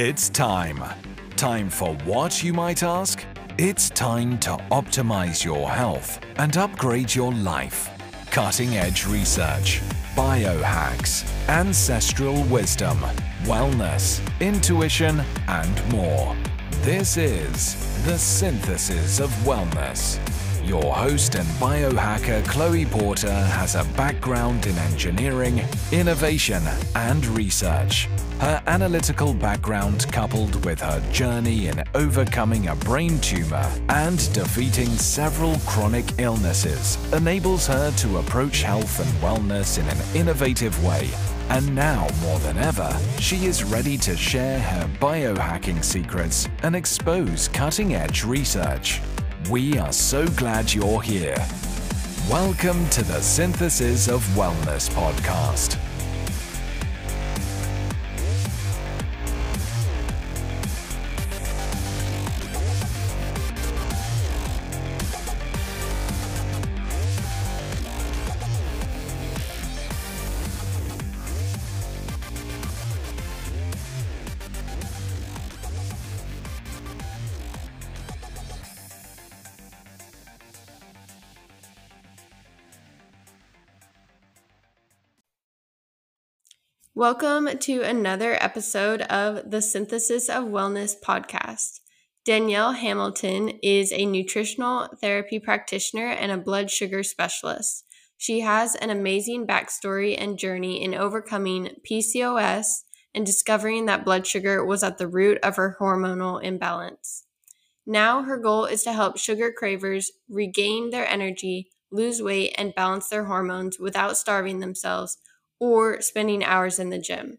It's time. Time for what, you might ask? It's time to optimize your health and upgrade your life. Cutting edge research, biohacks, ancestral wisdom, wellness, intuition, and more. This is the synthesis of wellness. Your host and biohacker Chloe Porter has a background in engineering, innovation, and research. Her analytical background, coupled with her journey in overcoming a brain tumor and defeating several chronic illnesses, enables her to approach health and wellness in an innovative way. And now, more than ever, she is ready to share her biohacking secrets and expose cutting edge research. We are so glad you're here. Welcome to the Synthesis of Wellness podcast. Welcome to another episode of the Synthesis of Wellness podcast. Danielle Hamilton is a nutritional therapy practitioner and a blood sugar specialist. She has an amazing backstory and journey in overcoming PCOS and discovering that blood sugar was at the root of her hormonal imbalance. Now, her goal is to help sugar cravers regain their energy, lose weight, and balance their hormones without starving themselves or spending hours in the gym.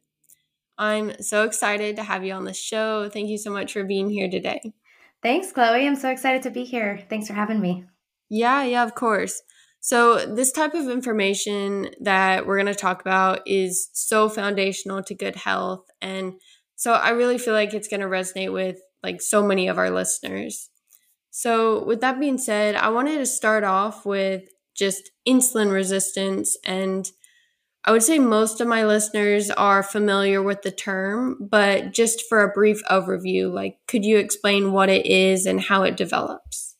I'm so excited to have you on the show. Thank you so much for being here today. Thanks, Chloe. I'm so excited to be here. Thanks for having me. Yeah, yeah, of course. So, this type of information that we're going to talk about is so foundational to good health. And so, I really feel like it's going to resonate with like so many of our listeners. So, with that being said, I wanted to start off with just insulin resistance and I would say most of my listeners are familiar with the term, but just for a brief overview, like could you explain what it is and how it develops?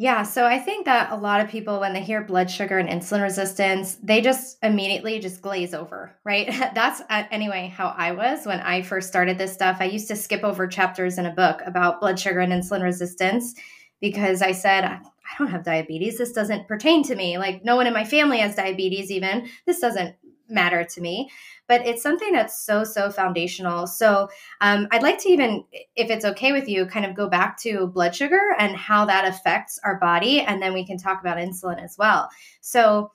Yeah, so I think that a lot of people, when they hear blood sugar and insulin resistance, they just immediately just glaze over, right? That's uh, anyway how I was when I first started this stuff. I used to skip over chapters in a book about blood sugar and insulin resistance because I said, I don't have diabetes. This doesn't pertain to me. Like, no one in my family has diabetes, even. This doesn't matter to me. But it's something that's so, so foundational. So, um, I'd like to even, if it's okay with you, kind of go back to blood sugar and how that affects our body. And then we can talk about insulin as well. So,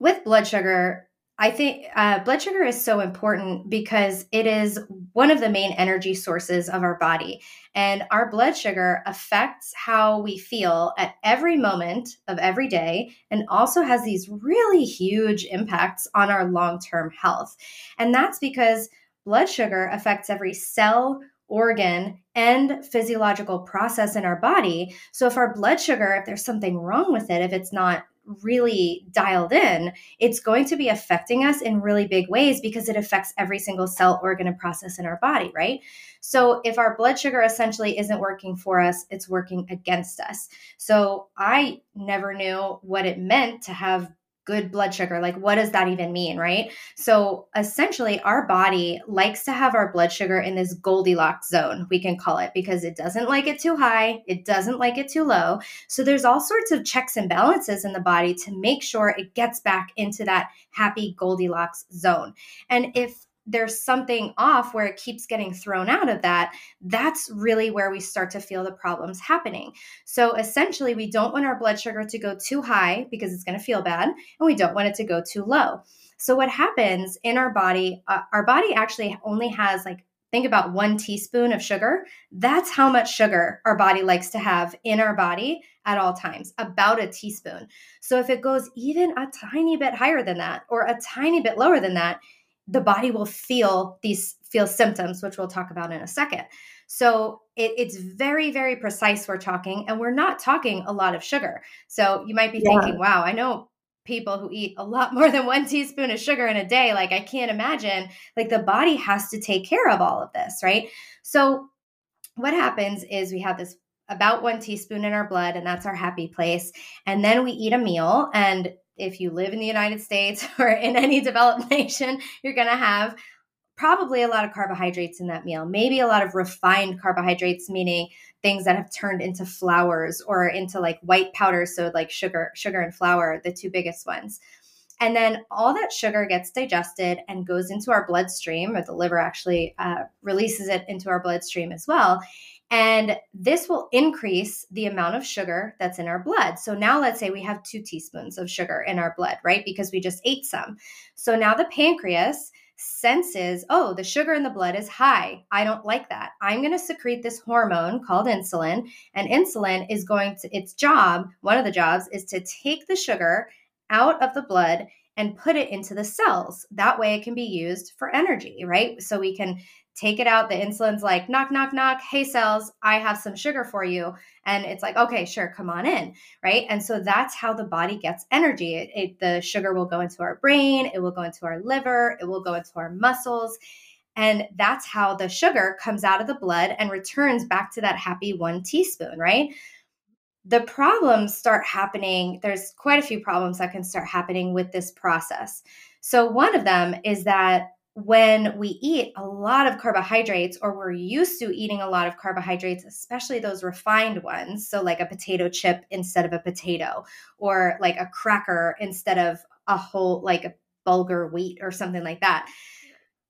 with blood sugar, I think uh, blood sugar is so important because it is one of the main energy sources of our body. And our blood sugar affects how we feel at every moment of every day and also has these really huge impacts on our long term health. And that's because blood sugar affects every cell, organ, and physiological process in our body. So if our blood sugar, if there's something wrong with it, if it's not really dialed in, it's going to be affecting us in really big ways because it affects every single cell, organ, and process in our body, right? So if our blood sugar essentially isn't working for us, it's working against us. So I never knew what it meant to have good blood sugar. Like, what does that even mean, right? So, essentially, our body likes to have our blood sugar in this Goldilocks zone, we can call it, because it doesn't like it too high, it doesn't like it too low. So, there's all sorts of checks and balances in the body to make sure it gets back into that happy Goldilocks zone. And if there's something off where it keeps getting thrown out of that, that's really where we start to feel the problems happening. So essentially, we don't want our blood sugar to go too high because it's going to feel bad, and we don't want it to go too low. So, what happens in our body, uh, our body actually only has like, think about one teaspoon of sugar. That's how much sugar our body likes to have in our body at all times, about a teaspoon. So, if it goes even a tiny bit higher than that or a tiny bit lower than that, the body will feel these feel symptoms, which we'll talk about in a second. So it, it's very, very precise. We're talking, and we're not talking a lot of sugar. So you might be yeah. thinking, "Wow, I know people who eat a lot more than one teaspoon of sugar in a day. Like, I can't imagine. Like, the body has to take care of all of this, right? So, what happens is we have this about one teaspoon in our blood, and that's our happy place. And then we eat a meal. And if you live in the United States or in any developed nation, you're going to have probably a lot of carbohydrates in that meal, maybe a lot of refined carbohydrates, meaning things that have turned into flours or into like white powder. So, like sugar, sugar and flour, the two biggest ones. And then all that sugar gets digested and goes into our bloodstream, or the liver actually uh, releases it into our bloodstream as well. And this will increase the amount of sugar that's in our blood. So now let's say we have two teaspoons of sugar in our blood, right? Because we just ate some. So now the pancreas senses, oh, the sugar in the blood is high. I don't like that. I'm going to secrete this hormone called insulin. And insulin is going to, its job, one of the jobs is to take the sugar out of the blood and put it into the cells. That way it can be used for energy, right? So we can take it out. The insulin's like, knock, knock, knock. Hey, cells, I have some sugar for you. And it's like, okay, sure, come on in. Right. And so that's how the body gets energy. It, it, the sugar will go into our brain, it will go into our liver, it will go into our muscles. And that's how the sugar comes out of the blood and returns back to that happy one teaspoon, right? The problems start happening. There's quite a few problems that can start happening with this process. So, one of them is that when we eat a lot of carbohydrates or we're used to eating a lot of carbohydrates, especially those refined ones, so like a potato chip instead of a potato, or like a cracker instead of a whole, like a bulgur wheat or something like that.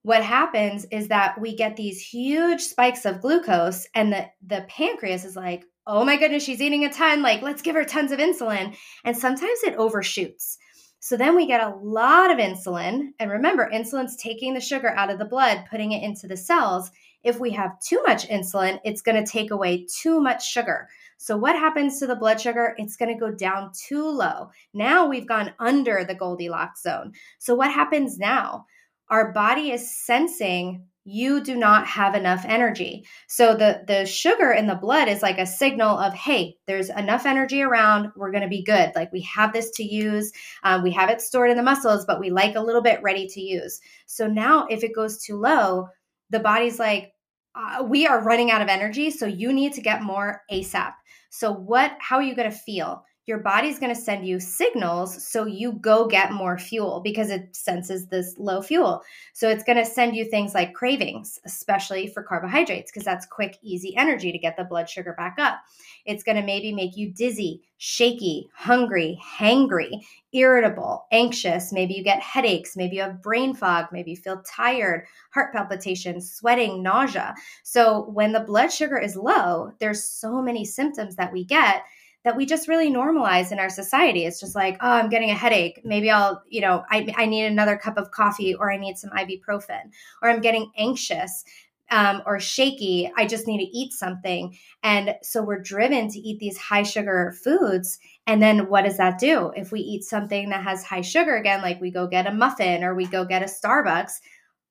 What happens is that we get these huge spikes of glucose, and the, the pancreas is like, oh my goodness, she's eating a ton. Like, let's give her tons of insulin. And sometimes it overshoots. So then we get a lot of insulin. And remember, insulin's taking the sugar out of the blood, putting it into the cells. If we have too much insulin, it's going to take away too much sugar. So, what happens to the blood sugar? It's going to go down too low. Now we've gone under the Goldilocks zone. So, what happens now? Our body is sensing you do not have enough energy. So the the sugar in the blood is like a signal of hey, there's enough energy around. We're going to be good. Like we have this to use. Um, we have it stored in the muscles, but we like a little bit ready to use. So now if it goes too low, the body's like uh, we are running out of energy, so you need to get more ASAP. So what? How are you going to feel? Your body's going to send you signals so you go get more fuel because it senses this low fuel. So it's going to send you things like cravings, especially for carbohydrates, because that's quick, easy energy to get the blood sugar back up. It's going to maybe make you dizzy, shaky, hungry, hangry, irritable, anxious. Maybe you get headaches. Maybe you have brain fog. Maybe you feel tired, heart palpitations, sweating, nausea. So when the blood sugar is low, there's so many symptoms that we get that we just really normalize in our society. It's just like, oh, I'm getting a headache. Maybe I'll, you know, I, I need another cup of coffee or I need some ibuprofen or I'm getting anxious. Um, or shaky, I just need to eat something. And so we're driven to eat these high sugar foods. And then what does that do? If we eat something that has high sugar again, like we go get a muffin or we go get a Starbucks,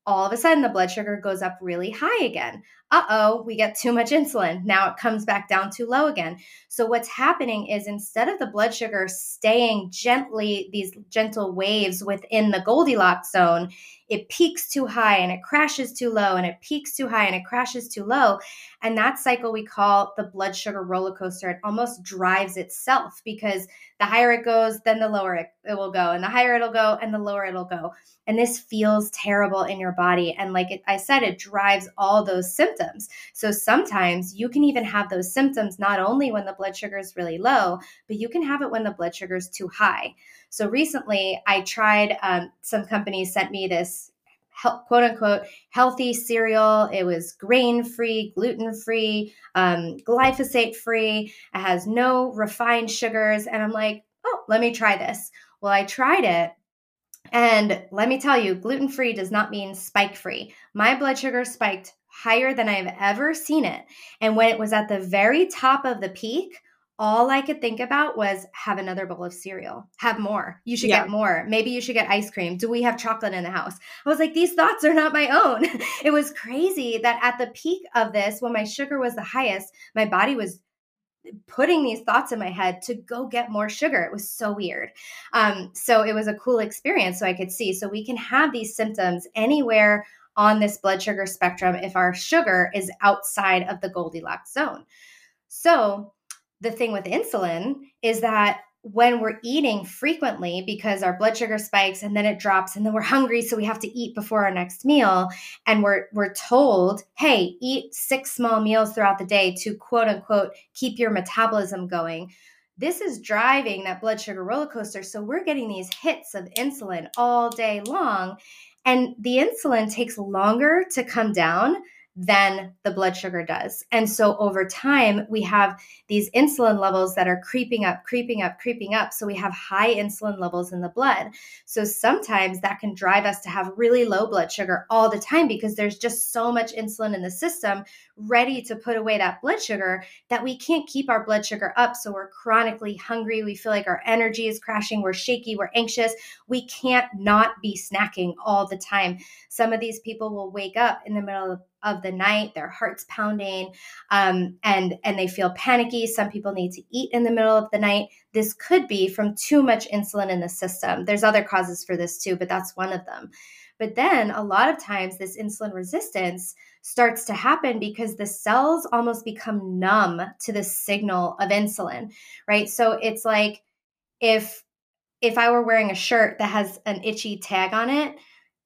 all of a sudden the blood sugar goes up really high again. Uh oh, we get too much insulin. Now it comes back down too low again. So, what's happening is instead of the blood sugar staying gently, these gentle waves within the Goldilocks zone, it peaks too high and it crashes too low and it peaks too high and it crashes too low. And that cycle we call the blood sugar roller coaster. It almost drives itself because the higher it goes, then the lower it, it will go. And the higher it'll go, and the lower it'll go. And this feels terrible in your body. And like I said, it drives all those symptoms. So sometimes you can even have those symptoms not only when the blood sugar is really low, but you can have it when the blood sugar is too high. So recently, I tried, um, some companies sent me this quote unquote healthy cereal. It was grain free, gluten free, um, glyphosate free. It has no refined sugars. And I'm like, oh, let me try this. Well, I tried it. And let me tell you, gluten free does not mean spike free. My blood sugar spiked higher than I've ever seen it. And when it was at the very top of the peak, all I could think about was have another bowl of cereal, have more. You should yeah. get more. Maybe you should get ice cream. Do we have chocolate in the house? I was like, these thoughts are not my own. it was crazy that at the peak of this, when my sugar was the highest, my body was putting these thoughts in my head to go get more sugar. It was so weird. Um, so it was a cool experience so I could see. So we can have these symptoms anywhere on this blood sugar spectrum if our sugar is outside of the Goldilocks zone. So the thing with insulin is that when we're eating frequently because our blood sugar spikes and then it drops and then we're hungry so we have to eat before our next meal and we're we're told hey eat six small meals throughout the day to quote unquote keep your metabolism going this is driving that blood sugar roller coaster so we're getting these hits of insulin all day long and the insulin takes longer to come down than the blood sugar does. And so over time, we have these insulin levels that are creeping up, creeping up, creeping up. So we have high insulin levels in the blood. So sometimes that can drive us to have really low blood sugar all the time because there's just so much insulin in the system ready to put away that blood sugar that we can't keep our blood sugar up. So we're chronically hungry. We feel like our energy is crashing. We're shaky. We're anxious. We can't not be snacking all the time. Some of these people will wake up in the middle of of the night their hearts pounding um, and and they feel panicky some people need to eat in the middle of the night this could be from too much insulin in the system there's other causes for this too but that's one of them but then a lot of times this insulin resistance starts to happen because the cells almost become numb to the signal of insulin right so it's like if if i were wearing a shirt that has an itchy tag on it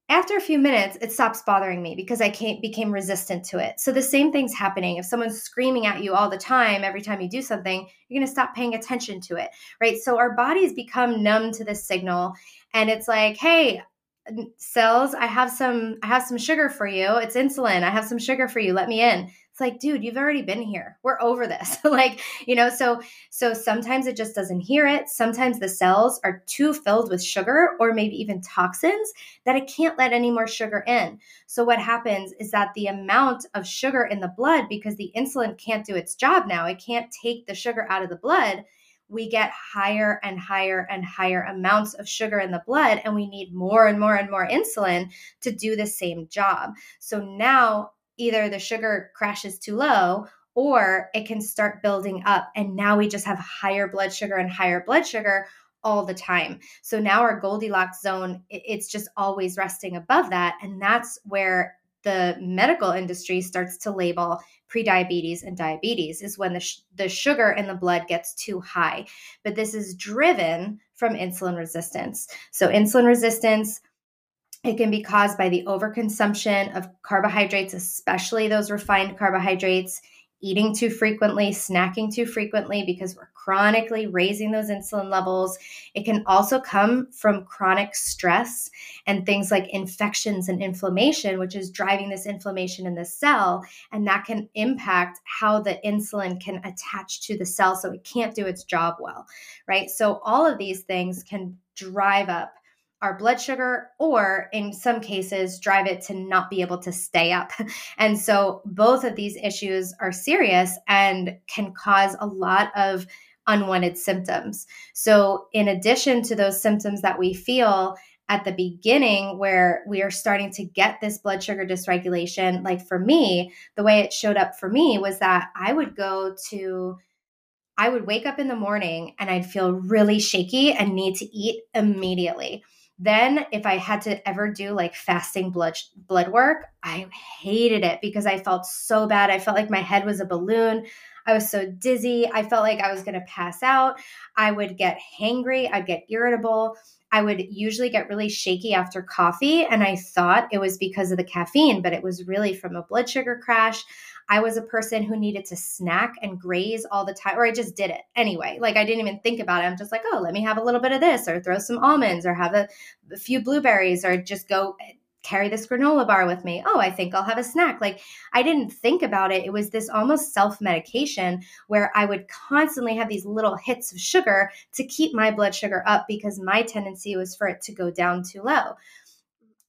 after a few minutes, it stops bothering me because I became resistant to it. So the same thing's happening. If someone's screaming at you all the time, every time you do something, you're going to stop paying attention to it, right? So our bodies become numb to this signal, and it's like, hey, cells, I have some, I have some sugar for you. It's insulin. I have some sugar for you. Let me in it's like dude you've already been here we're over this like you know so so sometimes it just doesn't hear it sometimes the cells are too filled with sugar or maybe even toxins that it can't let any more sugar in so what happens is that the amount of sugar in the blood because the insulin can't do its job now it can't take the sugar out of the blood we get higher and higher and higher amounts of sugar in the blood, and we need more and more and more insulin to do the same job. So now either the sugar crashes too low or it can start building up. And now we just have higher blood sugar and higher blood sugar all the time. So now our Goldilocks zone, it's just always resting above that. And that's where the medical industry starts to label prediabetes and diabetes is when the, sh- the sugar in the blood gets too high. But this is driven from insulin resistance. So, insulin resistance it can be caused by the overconsumption of carbohydrates, especially those refined carbohydrates, eating too frequently, snacking too frequently because we're chronically raising those insulin levels. It can also come from chronic stress and things like infections and inflammation, which is driving this inflammation in the cell. And that can impact how the insulin can attach to the cell so it can't do its job well, right? So, all of these things can drive up our blood sugar or in some cases drive it to not be able to stay up. And so both of these issues are serious and can cause a lot of unwanted symptoms. So in addition to those symptoms that we feel at the beginning where we are starting to get this blood sugar dysregulation, like for me, the way it showed up for me was that I would go to I would wake up in the morning and I'd feel really shaky and need to eat immediately. Then if I had to ever do like fasting blood blood work, I hated it because I felt so bad. I felt like my head was a balloon. I was so dizzy. I felt like I was going to pass out. I would get hangry, I'd get irritable. I would usually get really shaky after coffee and I thought it was because of the caffeine, but it was really from a blood sugar crash. I was a person who needed to snack and graze all the time, or I just did it anyway. Like I didn't even think about it. I'm just like, oh, let me have a little bit of this, or throw some almonds, or have a, a few blueberries, or just go eh, carry this granola bar with me. Oh, I think I'll have a snack. Like I didn't think about it. It was this almost self medication where I would constantly have these little hits of sugar to keep my blood sugar up because my tendency was for it to go down too low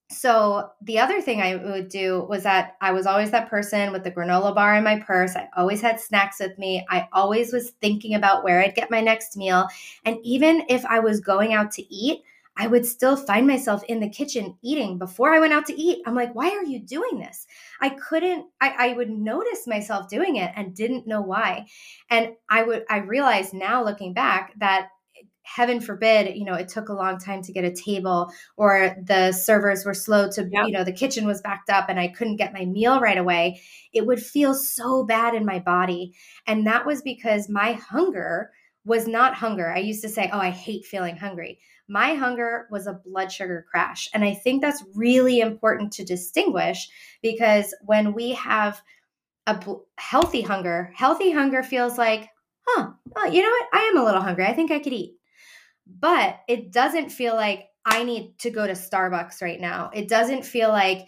so the other thing I would do was that I was always that person with the granola bar in my purse. I always had snacks with me. I always was thinking about where I'd get my next meal. And even if I was going out to eat, I would still find myself in the kitchen eating before I went out to eat. I'm like, why are you doing this? I couldn't, I, I would notice myself doing it and didn't know why. And I would, I realized now looking back that heaven forbid, you know, it took a long time to get a table or the servers were slow to, yep. you know, the kitchen was backed up and I couldn't get my meal right away, it would feel so bad in my body. And that was because my hunger was not hunger. I used to say, oh, I hate feeling hungry. My hunger was a blood sugar crash. And I think that's really important to distinguish because when we have a healthy hunger, healthy hunger feels like, huh, oh, you know what? I am a little hungry. I think I could eat but it doesn't feel like I need to go to Starbucks right now. It doesn't feel like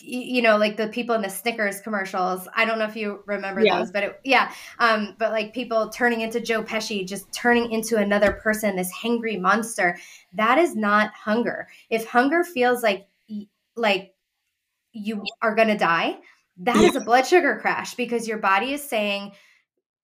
you know like the people in the snickers commercials i don't know if you remember yeah. those but it, yeah um but like people turning into joe pesci just turning into another person this hangry monster that is not hunger if hunger feels like like you are going to die that yeah. is a blood sugar crash because your body is saying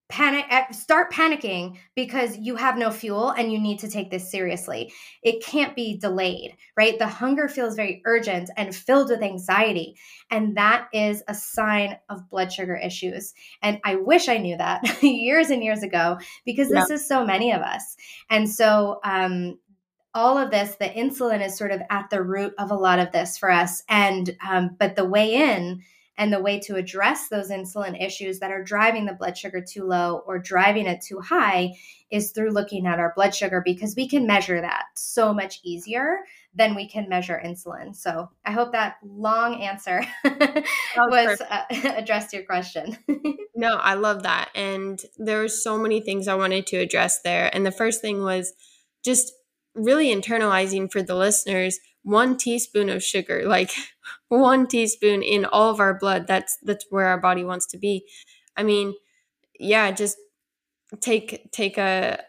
panic eh, start panicking because you have no fuel and you need to take this seriously. It can't be delayed right? The hunger feels very urgent and filled with anxiety and that is a sign of blood sugar issues. And i wish i knew that years and years ago because this yeah. is so many of us. And so um all of this the insulin is sort of at the root of a lot of this for us. And um, but the way in and the way to address those insulin issues that are driving the blood sugar too low or driving it too high is through looking at our blood sugar because we can measure that so much easier than we can measure insulin. So I hope that long answer was uh, addressed your question. no, I love that. And there were so many things I wanted to address there. And the first thing was just really internalizing for the listeners one teaspoon of sugar like one teaspoon in all of our blood that's that's where our body wants to be. I mean yeah just take take a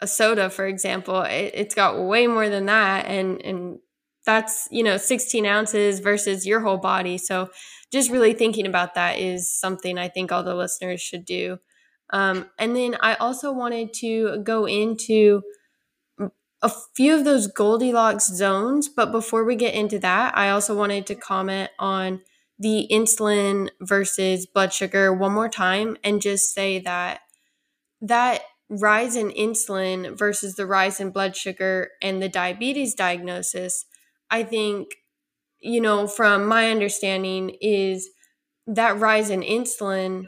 a soda for example. It, it's got way more than that and and that's you know 16 ounces versus your whole body. So just really thinking about that is something i think all the listeners should do. Um, and then i also wanted to go into a few of those Goldilocks zones. But before we get into that, I also wanted to comment on the insulin versus blood sugar one more time and just say that that rise in insulin versus the rise in blood sugar and the diabetes diagnosis, I think, you know, from my understanding, is that rise in insulin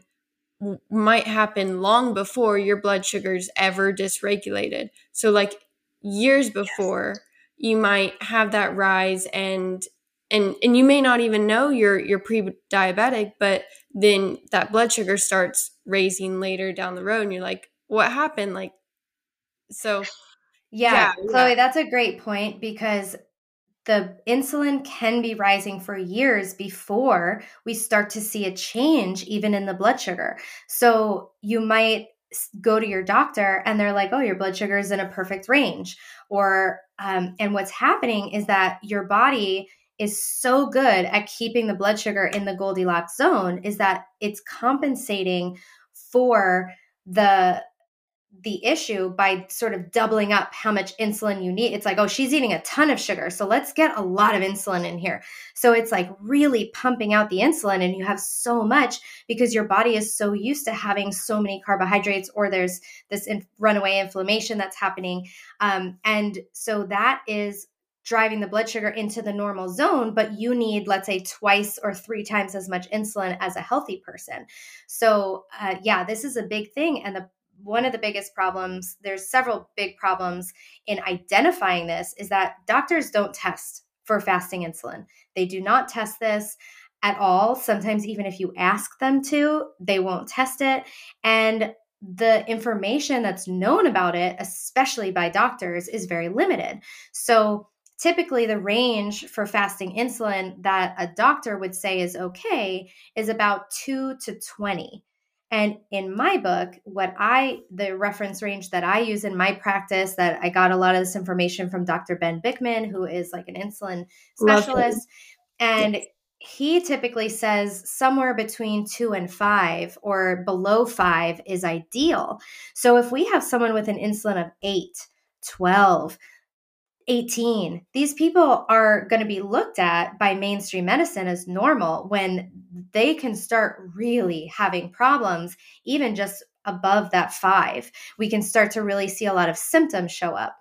might happen long before your blood sugars ever dysregulated. So, like, years before yes. you might have that rise and and and you may not even know you're you're pre-diabetic but then that blood sugar starts raising later down the road and you're like what happened like so yeah, yeah chloe yeah. that's a great point because the insulin can be rising for years before we start to see a change even in the blood sugar so you might go to your doctor and they're like, oh, your blood sugar is in a perfect range. Or, um, and what's happening is that your body is so good at keeping the blood sugar in the Goldilocks zone is that it's compensating for the the issue by sort of doubling up how much insulin you need. It's like, oh, she's eating a ton of sugar. So let's get a lot of insulin in here. So it's like really pumping out the insulin, and you have so much because your body is so used to having so many carbohydrates, or there's this in- runaway inflammation that's happening. Um, and so that is driving the blood sugar into the normal zone, but you need, let's say, twice or three times as much insulin as a healthy person. So, uh, yeah, this is a big thing. And the one of the biggest problems, there's several big problems in identifying this, is that doctors don't test for fasting insulin. They do not test this at all. Sometimes, even if you ask them to, they won't test it. And the information that's known about it, especially by doctors, is very limited. So, typically, the range for fasting insulin that a doctor would say is okay is about 2 to 20 and in my book, what I, the reference range that I use in my practice, that I got a lot of this information from Dr. Ben Bikman, who is like an insulin specialist. And yes. he typically says somewhere between two and five or below five is ideal. So if we have someone with an insulin of eight, 12, 18. These people are going to be looked at by mainstream medicine as normal when they can start really having problems, even just above that five. We can start to really see a lot of symptoms show up.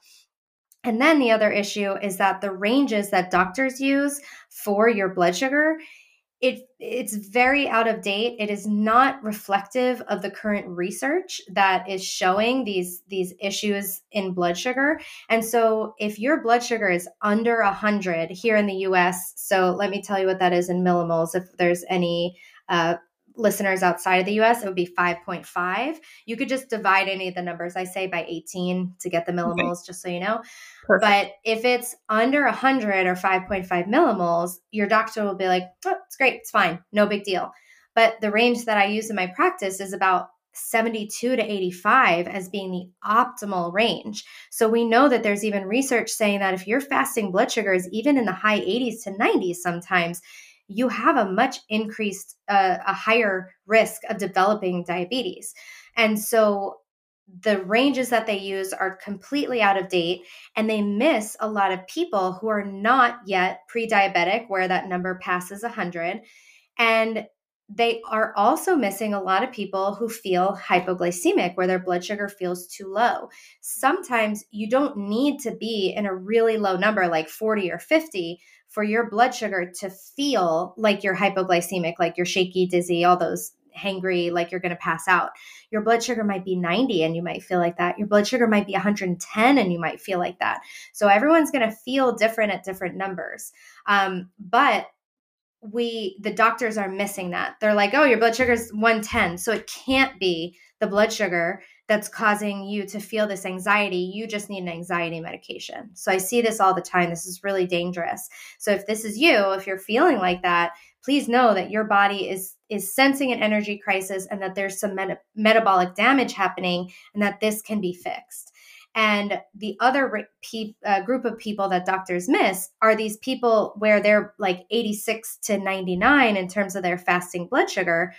And then the other issue is that the ranges that doctors use for your blood sugar it it's very out of date. It is not reflective of the current research that is showing these these issues in blood sugar. And so if your blood sugar is under 100 here in the US so let me tell you what that is in millimoles if there's any uh, listeners outside of the US, it would be 5.5. You could just divide any of the numbers I say by 18 to get the millimoles, okay. just so you know. Perfect. But if it's under 100 or 5.5 millimoles, your doctor will be like, oh, it's great, it's fine, no big deal. But the range that I use in my practice is about 72 to 85 as being the optimal range. So we know that there's even research saying that if your fasting blood sugar is even in the high 80s to 90s sometimes, you have a much increased, uh, a higher risk of developing diabetes. And so the ranges that they use are completely out of date and they miss a lot of people who are not yet pre-diabetic where that number passes 100 and they are also missing a lot of people who feel hypoglycemic where their blood sugar feels too low sometimes you don't need to be in a really low number like 40 or 50 for your blood sugar to feel like you're hypoglycemic, like you're shaky, dizzy, all those hangry, like you're going to pass out. Your blood sugar might be 90 and you might feel like that. Your blood sugar might be 110 and you might feel like that. So everyone's going to feel different at different numbers. Um, but we, the doctors are missing that. They're like, oh, your blood sugar is 110. So it can't be the blood sugar that's causing you to feel this anxiety, you just need an anxiety medication. So I see this all the time. This is really dangerous. So if this is you, if you're feeling like that, please know that your body is is sensing an energy crisis and that there's some meta- metabolic damage happening and that this can be fixed. And the other pe- uh, group of people that doctors miss are these people where they're like 86 to 99 in terms of their fasting blood sugar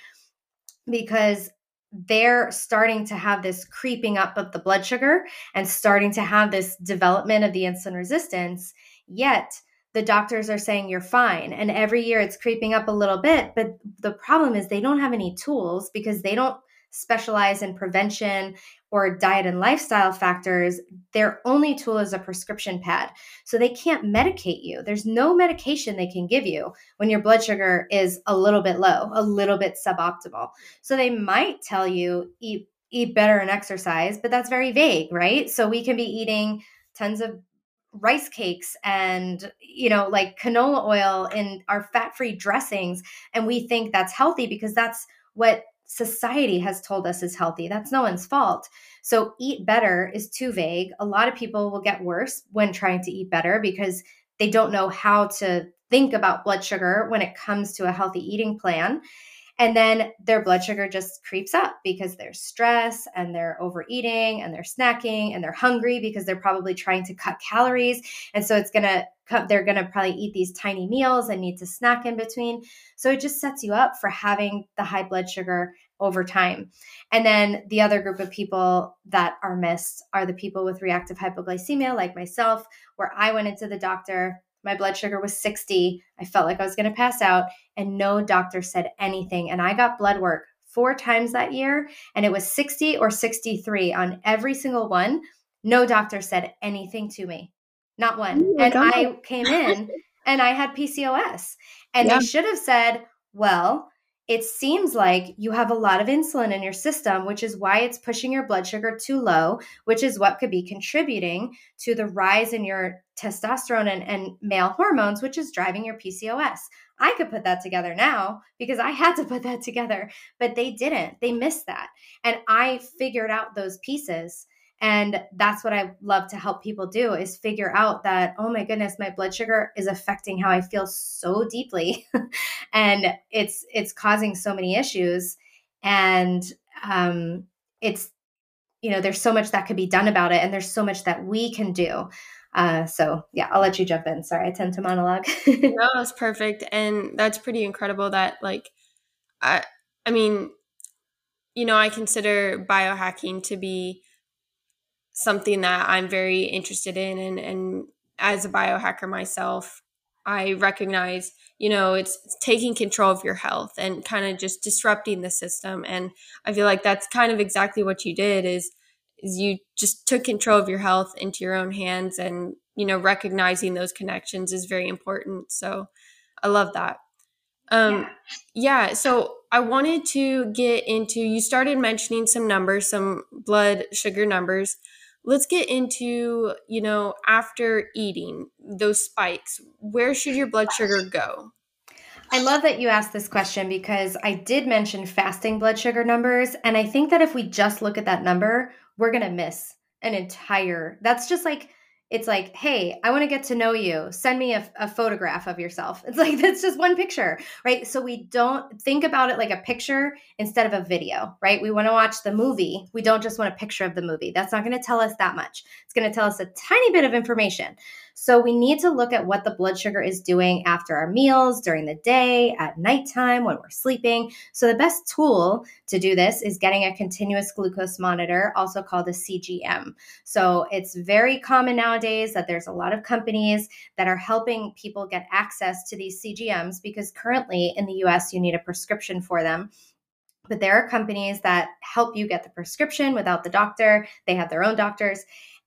because they're starting to have this creeping up of the blood sugar and starting to have this development of the insulin resistance. Yet the doctors are saying you're fine. And every year it's creeping up a little bit. But the problem is they don't have any tools because they don't specialize in prevention or diet and lifestyle factors, their only tool is a prescription pad. So they can't medicate you. There's no medication they can give you when your blood sugar is a little bit low, a little bit suboptimal. So they might tell you eat eat better and exercise, but that's very vague, right? So we can be eating tons of rice cakes and you know like canola oil in our fat-free dressings and we think that's healthy because that's what society has told us is healthy. That's no one's fault. So, eat better is too vague. A lot of people will get worse when trying to eat better because they don't know how to think about blood sugar when it comes to a healthy eating plan. And then their blood sugar just creeps up because they're stressed and they're overeating and they're snacking and they're hungry because they're probably trying to cut calories. And so it's going to they're going to probably eat these tiny meals and need to snack in between. So it just sets you up for having the high blood sugar over time. And then the other group of people that are missed are the people with reactive hypoglycemia, like myself, where I went into the doctor. My blood sugar was 60. I felt like I was going to pass out, and no doctor said anything. And I got blood work four times that year, and it was 60 or 63 on every single one. No doctor said anything to me, not one. Oh and God. I came in and I had PCOS. And yeah. they should have said, well, it seems like you have a lot of insulin in your system, which is why it's pushing your blood sugar too low, which is what could be contributing to the rise in your testosterone and, and, male hormones, which is driving your PCOS. I could put that together now because I had to put that together, but they didn't. They missed that. And I figured out those pieces and that's what i love to help people do is figure out that oh my goodness my blood sugar is affecting how i feel so deeply. And it's it's causing so many issues. And um it's you know there's so much that could be done about it and there's so much that we can do. Uh, so yeah i'll let you jump in. Sorry i tend to monologue. No that's perfect. And that's pretty incredible that like i i mean you know i consider biohacking to be something that I'm very interested in and, and as a biohacker myself, I recognize, you know, it's, it's taking control of your health and kind of just disrupting the system. And I feel like that's kind of exactly what you did is is you just took control of your health into your own hands and, you know, recognizing those connections is very important. So I love that. Um yeah, yeah so I wanted to get into you started mentioning some numbers, some blood sugar numbers let's get into you know after eating those spikes where should your blood sugar go I love that you asked this question because I did mention fasting blood sugar numbers. And I think that if we just look at that number, we're going to miss an entire, that's just like it's like, hey, I want to get to know you. Send me a, a, photograph of yourself. It's like, that's just one picture, right? So we don't think about it like a picture instead of a video, right? We want to watch the movie. We don't just want a picture of the movie. That's not going to tell us that much. It's going to tell us a tiny bit of information. So we need to look at what the blood sugar is doing after our meals, during the day, at nighttime, when we're sleeping. So the best tool to do this is getting a continuous glucose monitor, also called a CGM. So it's very common nowadays that there's a lot of companies that are helping people get access to these CGMs because currently in the US, you need a prescription for them but there are companies that help you get the prescription without the doctor. They have their own doctors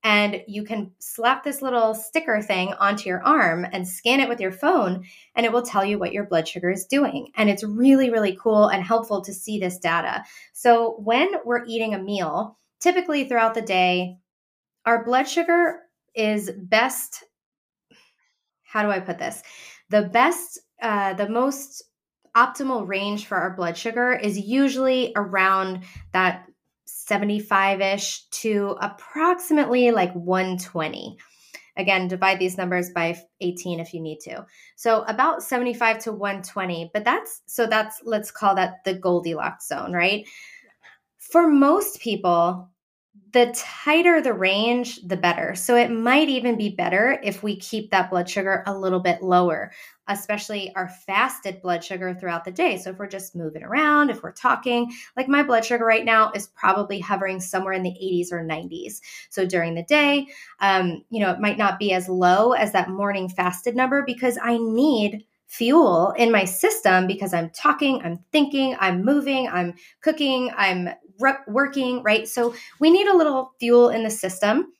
and you can slap this little sticker thing onto your arm and scan it with your phone and it will tell you what your blood sugar is doing. And it's really really cool and helpful to see this data. So when we're eating a meal typically throughout the day our blood sugar is best how do i put this? The best uh, the most optimal range for our blood sugar is usually around that 75 ish to approximately like 120. Again, divide these numbers by 18 if you need to. So about 75 to 120, but that's so that's let's call that the Goldilocks zone, right? For most people, the tighter the range, the better. So it might even be better if we keep that blood sugar a little bit lower, especially our fasted blood sugar throughout the day. So if we're just moving around, if we're talking, like my blood sugar right now is probably hovering somewhere in the 80s or 90s. So during the day, um, you know, it might not be as low as that morning fasted number because I need fuel in my system because I'm talking, I'm thinking, I'm moving, I'm cooking, I'm working, right? So we need a little fuel in the system,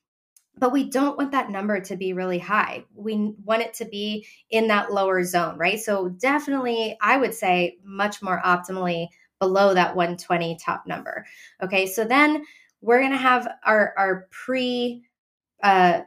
but we don't want that number to be really high. We want it to be in that lower zone, right? So definitely, I would say much more optimally below that 120 top number. Okay, so then we're gonna have our our pre uh,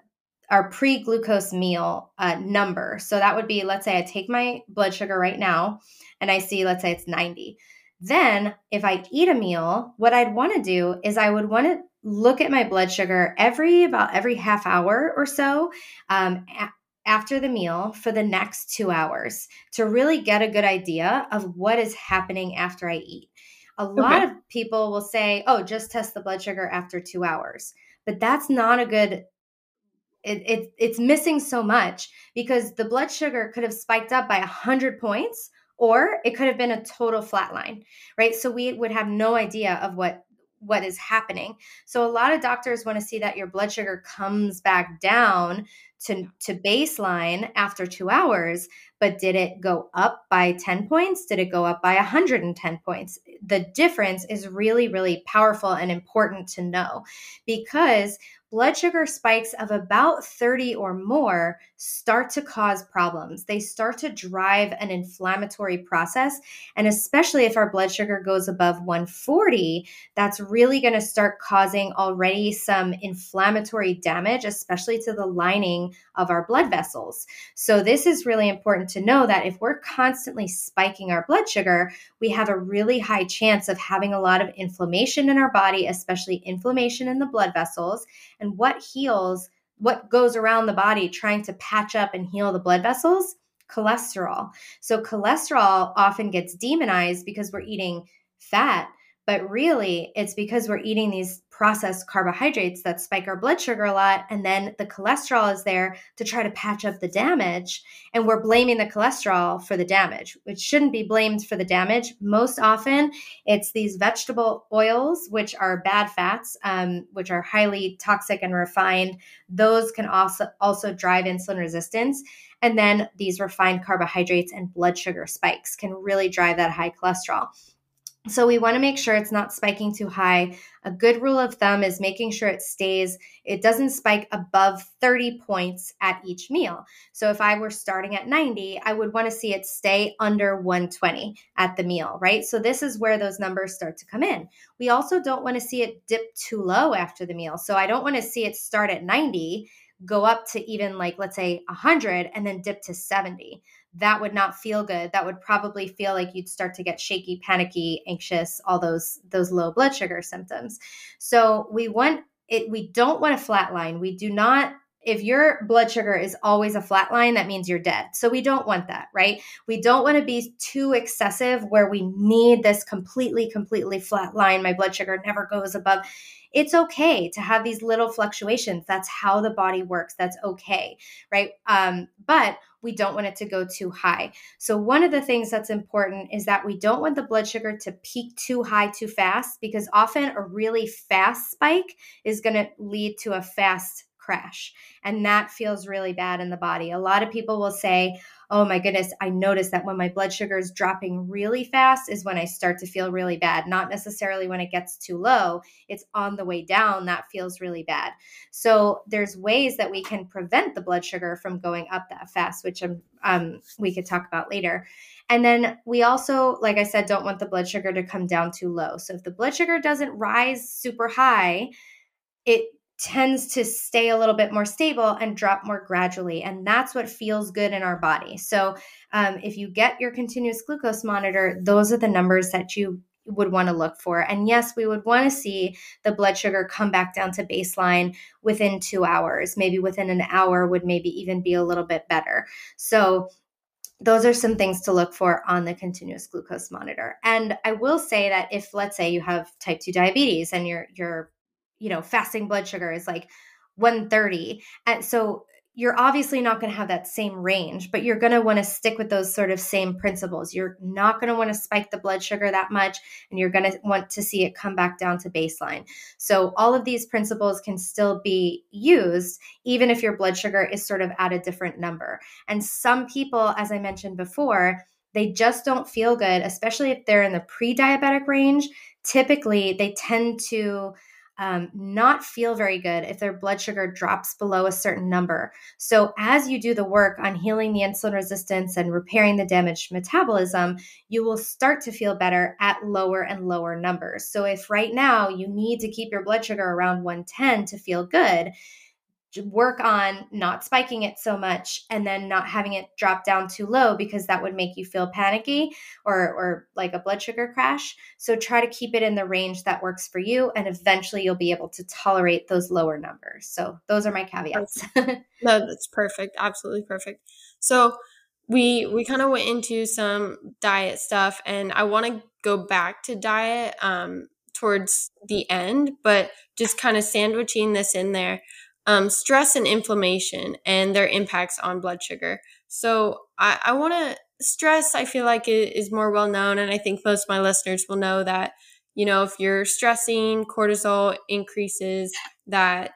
our pre glucose meal uh, number. So that would be, let's say I take my blood sugar right now and I see, let's say it's 90. Then, if I eat a meal, what I'd want to do is I would want to look at my blood sugar every about every half hour or so um, a- after the meal for the next two hours to really get a good idea of what is happening after I eat. A lot okay. of people will say, oh, just test the blood sugar after two hours. But that's not a good it, it, it's missing so much because the blood sugar could have spiked up by 100 points or it could have been a total flatline right? So we would have no idea of what what is happening. So a lot of doctors want to see that your blood sugar comes back down to to baseline after 2 hours but did it go up by 10 points did it go up by 110 points the difference is really really powerful and important to know because blood sugar spikes of about 30 or more start to cause problems. They start to drive an inflammatory process. And especially if our blood sugar goes above 140, that's really going to start causing already some inflammatory damage, especially to the lining of our blood vessels. So, this is really important to know that if we're constantly spiking our blood sugar, we have a really high chance of having a lot of inflammation in our body, especially inflammation in the blood vessels and what heals, what goes around the body trying to patch up and heal the blood vessels? Cholesterol. So, cholesterol often gets demonized because we're eating fat, but really it's because we're eating these processed carbohydrates that spike our blood sugar a lot. And then the cholesterol is there to try to patch up the damage. And we're blaming the cholesterol for the damage, which shouldn't be blamed for the damage. Most often, it's these vegetable oils, which are bad fats, um, which are highly toxic and refined. Those can also, also drive insulin resistance. And then these refined carbohydrates and blood sugar spikes can really drive that high cholesterol. So we want to make sure it's not spiking too high. A good rule of thumb is making sure it stays, it doesn't spike above 30 points at each meal. So if I were starting at 90, I would want to see it stay under 120 at the meal, right? So this is where those numbers start to come in. We also don't want to see it dip too low after the meal. So I don't want to see it start at 90 go up to even like let's say 100 and then dip to 70 that would not feel good that would probably feel like you'd start to get shaky panicky anxious all those those low blood sugar symptoms so we want it we don't want a flat line we do not if your blood sugar is always a flat line, that means you're dead. So we don't want that, right? We don't want to be too excessive where we need this completely, completely flat line. My blood sugar never goes above it's okay to have these little fluctuations. That's how the body works. That's okay, right? Um, but we don't want it to go too high. So, one of the things that's important is that we don't want the blood sugar to peak too high too fast because often a really fast spike is going to lead to a fast crash. And that feels really bad in the body. A lot of people will say, oh my goodness, I notice that when my blood sugar is dropping really fast is when I start to feel really bad. Not necessarily when it gets too low, it's on the way down that feels really bad. So there's ways that we can prevent the blood sugar from going up that fast, which um, um, we could talk about later. And then we also, like I said, don't want the blood sugar to come down too low. So if the blood sugar doesn't rise super high, it tends to stay a little bit more stable and drop more gradually. And that's what feels good in our body. So, um, if you get your continuous glucose monitor, those are the numbers that you would want to look for. And yes, we would want to see the blood sugar come back down to baseline within two hours. Maybe within an hour would maybe even be a little bit better. So, those are some things to look for on the continuous glucose monitor. And I will say that if let's say you have type 2 diabetes and your your you know, fasting blood sugar is like 130. And so you're obviously not going to have that same range, but you're going to want to stick with those sort of same principles. You're not going to want to spike the blood sugar that much, and you're going to want to see it come back down to baseline. So, all of these principles can still be used, even if your blood sugar is sort of at a different number. And some people, as I mentioned before, they just don't feel good, especially if they're in the pre diabetic range. Typically, they tend to um, not feel very good if their blood sugar drops below a certain number. So, as you do the work on healing the insulin resistance and repairing the damaged metabolism, you will start to feel better at lower and lower numbers. So, if right now you need to keep your blood sugar around 110 to feel good, work on not spiking it so much and then not having it drop down too low because that would make you feel panicky or or like a blood sugar crash. So try to keep it in the range that works for you and eventually you'll be able to tolerate those lower numbers. So those are my caveats. No that's perfect. Absolutely perfect. So we we kind of went into some diet stuff and i want to go back to diet um towards the end but just kind of sandwiching this in there um, stress and inflammation and their impacts on blood sugar. So I, I want to stress. I feel like it is more well known, and I think most of my listeners will know that you know if you're stressing, cortisol increases that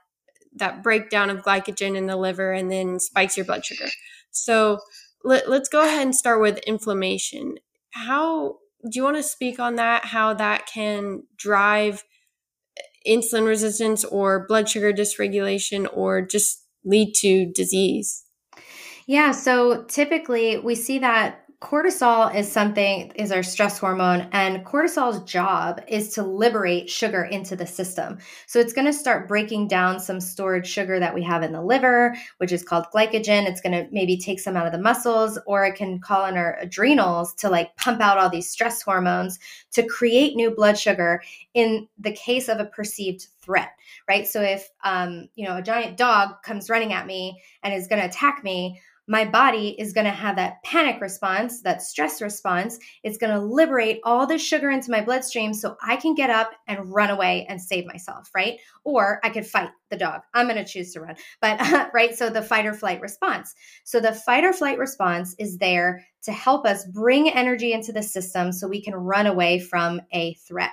that breakdown of glycogen in the liver and then spikes your blood sugar. So let, let's go ahead and start with inflammation. How do you want to speak on that? How that can drive insulin resistance or blood sugar dysregulation or just lead to disease? Yeah, so typically we see that cortisol is something is our stress hormone and cortisol's job is to liberate sugar into the system. So it's going to start breaking down some stored sugar that we have in the liver which is called glycogen. It's going to maybe take some out of the muscles or it can call in our adrenals to like pump out all these stress hormones to create new blood sugar in the case of a perceived threat right? So if um, you know a giant dog comes running at me and is going to attack me my body is going to have that panic response, that stress response. It's going to liberate all the sugar into my bloodstream so I can get up and run away and save myself, right? Or I could fight the dog. I'm going to choose to run. But, right? So the fight or flight response. So the fight or flight response is there to help us bring energy into the system so we can run away from a threat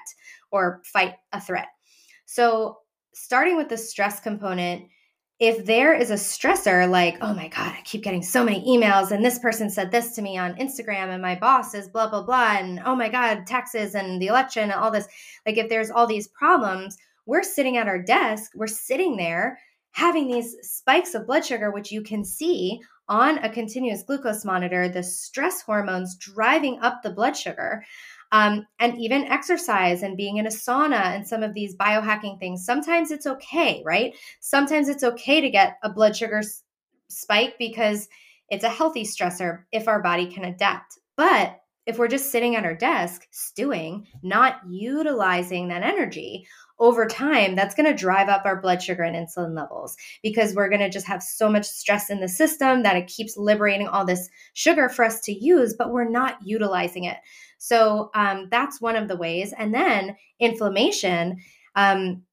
or fight a threat. So starting with the stress component, if there is a stressor like, oh my God, I keep getting so many emails, and this person said this to me on Instagram, and my boss is blah, blah, blah, and oh my God, taxes and the election and all this. Like, if there's all these problems, we're sitting at our desk, we're sitting there having these spikes of blood sugar, which you can see on a continuous glucose monitor, the stress hormones driving up the blood sugar um, and even exercise and being in a sauna and some of these biohacking things. Sometimes it's okay, right? Sometimes it's okay to get a blood sugar spike because it's a healthy stressor if our body can adapt. But if we're just sitting at our desk stewing, not utilizing that energy, over time, that's going to drive up our blood sugar and insulin levels because we're going to just have so much stress in the system that it keeps liberating all this sugar for us to use, but we're not utilizing it. So um, that's one of the ways. And then inflammation. Um,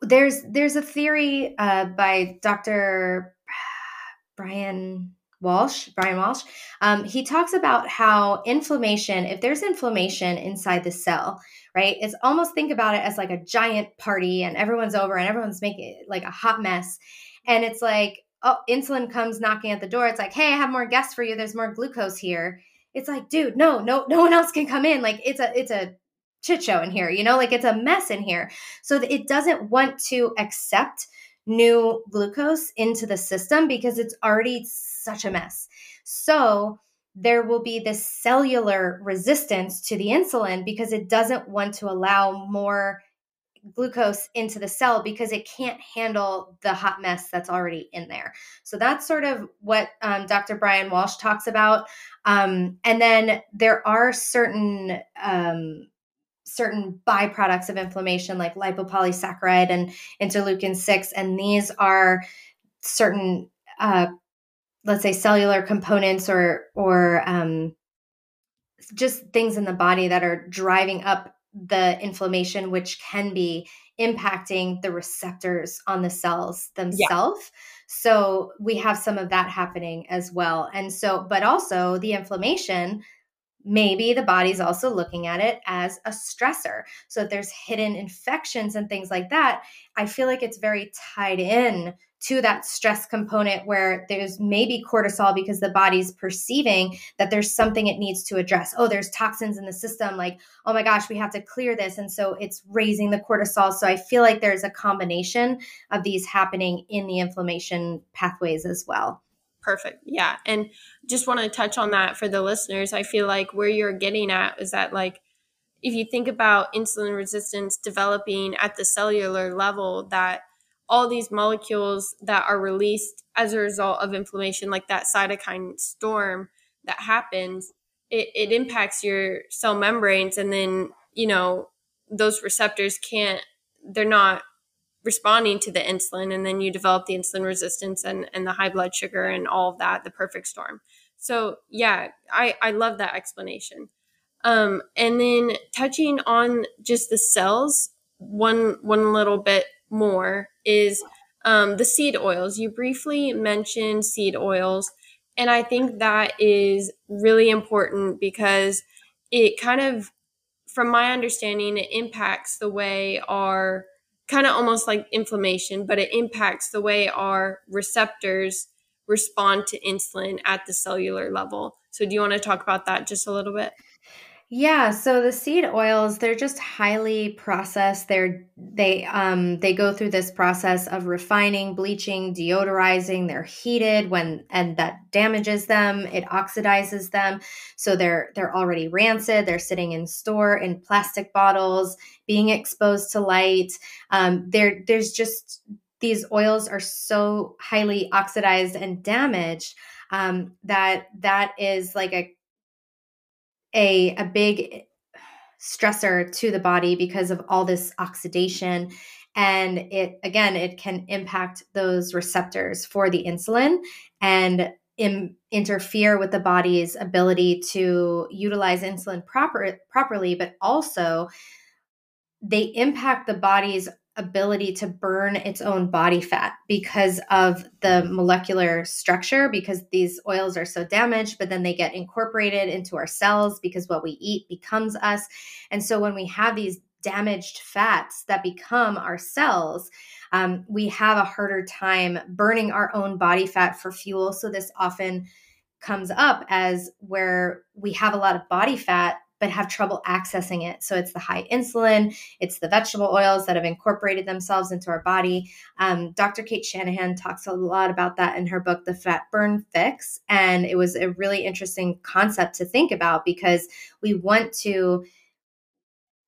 there's there's a theory uh, by Dr. Bryan Walsh, Bryan Walsh. Um, he talks about how inflammation, if there's inflammation inside the cell, right? It's almost think about it as like a giant party and everyone's over and everyone's making like a hot mess. And it's like, oh, insulin comes knocking at the door. It's like, hey, I have more guests for you. There's more glucose here it's like dude no no no one else can come in like it's a it's a chit show in here you know like it's a mess in here so it doesn't want to accept new glucose into the system because it's already such a mess so there will be this cellular resistance to the insulin because it doesn't want to allow more glucose into the cell because it can't handle the hot mess that's already in there. So that's sort of what um, Dr. Bryan Walsh talks about. Um, and then there are certain um, certain byproducts of inflammation like lipopolysaccharide and interleukin 6 and these are certain uh, let's say cellular components or or um, just things in the body that are driving up the inflammation, which can be impacting the receptors on the cells themselves. Yeah. So we have some of that happening as well. And so, but also the inflammation, maybe the body's also looking at it as a stressor. So if there's hidden infections and things like that, I feel like it's very tied in to that stress component where there's maybe cortisol because the body's perceiving that there's something it needs to address. Oh, there's toxins in the system. Like, oh my gosh, we have to clear this. And so it's raising the cortisol. So I feel like there's a combination of these happening in the inflammation pathways as well. Perfect. Yeah. And just want to touch on that for the listeners. I feel like where you're getting at is that, like, if you think about insulin resistance developing at the cellular level, that all these molecules that are released as a result of inflammation, like that cytokine storm that happens, it, it impacts your cell membranes. And then, you know, those receptors can't, they're not responding to the insulin. And then you develop the insulin resistance and, and the high blood sugar and all of that, the perfect storm. So, yeah, I, I love that explanation. Um, and then touching on just the cells, one one little bit more is um, the seed oils. You briefly mentioned seed oils, and I think that is really important because it kind of, from my understanding, it impacts the way our kind of almost like inflammation, but it impacts the way our receptors respond to insulin at the cellular level. So, do you want to talk about that just a little bit? Yeah, so the seed oils, they're just highly processed. They're they um they go through this process of refining, bleaching, deodorizing. They're heated when and that damages them, it oxidizes them. So they're they're already rancid. They're sitting in store in plastic bottles, being exposed to light. Um there there's just these oils are so highly oxidized and damaged um, that that is like a a, a big eh, stressor to the body because of all this oxidation. And it, again, it can impact those receptors for the insulin and interfere with the body's ability to utilize insulin proper, properly, but also they impact the body's ability to burn its own body fat because of the molecular structure because these oils are so damaged but then they get incorporated into our cells because what we eat becomes us. And so when we have these damaged fats that become our cells um, we have a harder time burning our own body fat for fuel. So this often comes up as where we have a lot of body fat but have trouble accessing it. So it's the high insulin, it's the vegetable oils that have incorporated themselves into our body. Um, Dr. Cate Shanahan talks a lot about that in her book, The Fat Burn Fix. And it was a really interesting concept to think about because we want to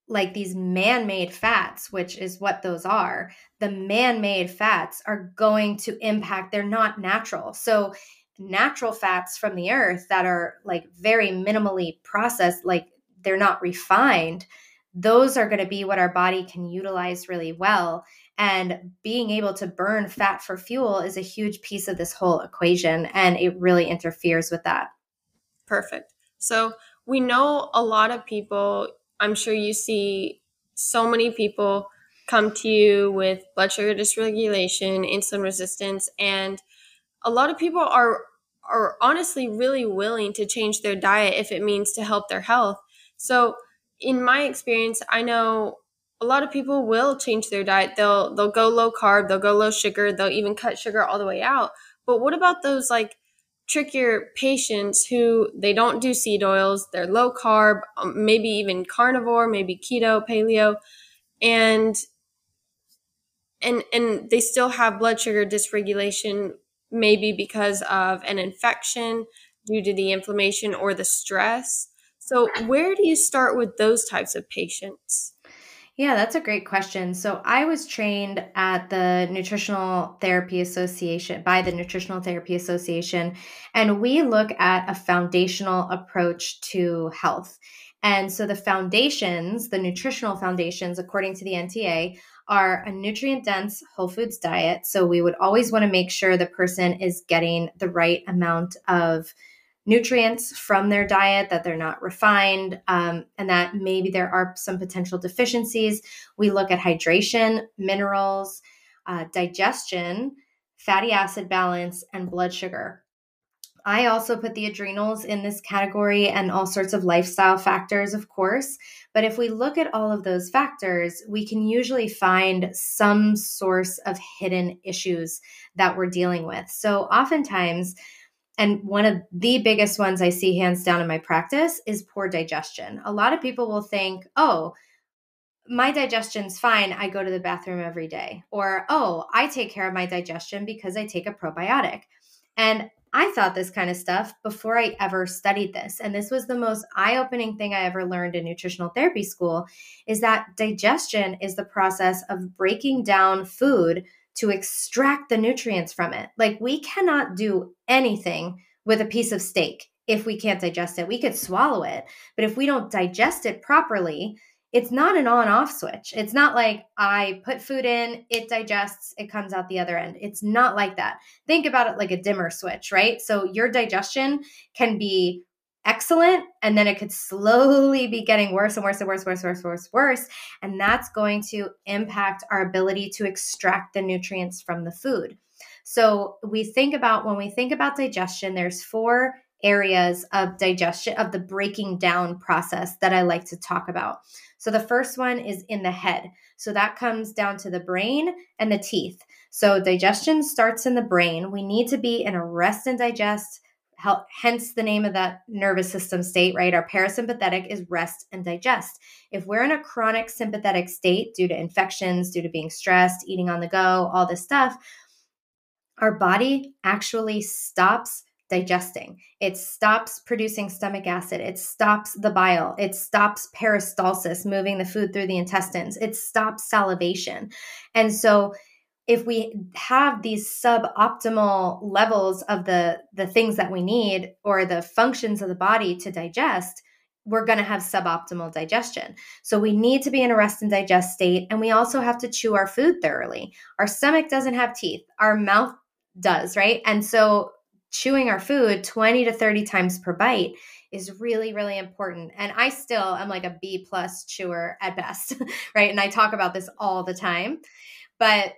like these man made fats, which is what those are, the man made fats are going to impact, they're not natural. So, natural fats from the earth that are like very minimally processed, like they're not refined, those are going to be what our body can utilize really well. And being able to burn fat for fuel is a huge piece of this whole equation, and it really interferes with that. Perfect. So, we know a lot of people, I'm sure you see so many people come to you with blood sugar dysregulation, insulin resistance, and a lot of people are are honestly really willing to change their diet if it means to help their health. So, in my experience, I know a lot of people will change their diet. They'll they'll go low carb, they'll go low sugar, they'll even cut sugar all the way out. But what about those like trickier patients who they don't do seed oils, they're low carb, um, maybe even carnivore, maybe keto, paleo, and and and they still have blood sugar dysregulation maybe because of an infection due to the inflammation or the stress so, where do you start with those types of patients? Yeah, that's a great question. So, I was trained at the Nutritional Therapy Association by the Nutritional Therapy Association, and we look at a foundational approach to health. And so, the foundations, the nutritional foundations, according to the NTA, are a nutrient dense whole foods diet. So, we would always want to make sure the person is getting the right amount of nutrients from their diet, that they're not refined, um, and that maybe there are some potential deficiencies. We look at hydration, minerals, uh, digestion, fatty acid balance, and blood sugar. I also put the adrenals in this category and all sorts of lifestyle factors, of course. But if we look at all of those factors, we can usually find some source of hidden issues that we're dealing with. So oftentimes, and one of the biggest ones I see hands down in my practice is poor digestion. A lot of people will think, oh, my digestion's fine. I go to the bathroom every day. Or, oh, I take care of my digestion because I take a probiotic. And I thought this kind of stuff before I ever studied this. And this was the most eye opening thing I ever learned in nutritional therapy school is that digestion is the process of breaking down food to extract the nutrients from it. Like we cannot do anything with a piece of steak if we can't digest it. We could swallow it, but if we don't digest it properly, it's not an on off switch. It's not like I put food in, it digests, it comes out the other end. It's not like that. Think about it like a dimmer switch, right? So your digestion can be excellent and then it could slowly be getting worse and worse and worse worse worse worse worse and that's going to impact our ability to extract the nutrients from the food so we think about when we think about digestion there's four areas of digestion of the breaking down process that I like to talk about. So the first one is in the head. So that comes down to the brain and the teeth. So digestion starts in the brain. We need to be in a rest and digest hence the name of that nervous system state, right? Our parasympathetic is rest and digest. If we're in a chronic sympathetic state due to infections, due to being stressed, eating on the go, all this stuff, our body actually stops digesting. It stops producing stomach acid. It stops the bile. It stops peristalsis, moving the food through the intestines. It stops salivation. And so if we have these suboptimal levels of the the things that we need or the functions of the body to digest we're going to have suboptimal digestion. So we need to be in a rest and digest state. And we also have to chew our food thoroughly. Our stomach doesn't have teeth, our mouth does, right? And so chewing our food 20 to 30 times per bite is really really important and i still am like a b plus chewer at best right and i talk about this all the time but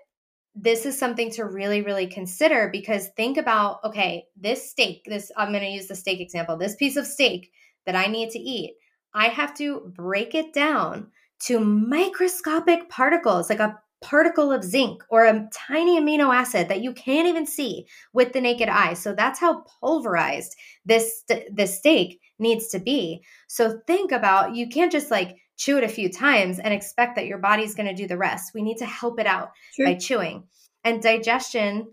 this is something to really really consider because think about okay this steak this i'm going to use the steak example this piece of steak that i need to eat i have to break it down to microscopic particles like a particle of zinc or a tiny amino acid that you can't even see with the naked eye. So that's how pulverized this this steak needs to be. So think about you can't just like chew it a few times and expect that your body's going to do the rest. We need to help it out True. by chewing. And digestion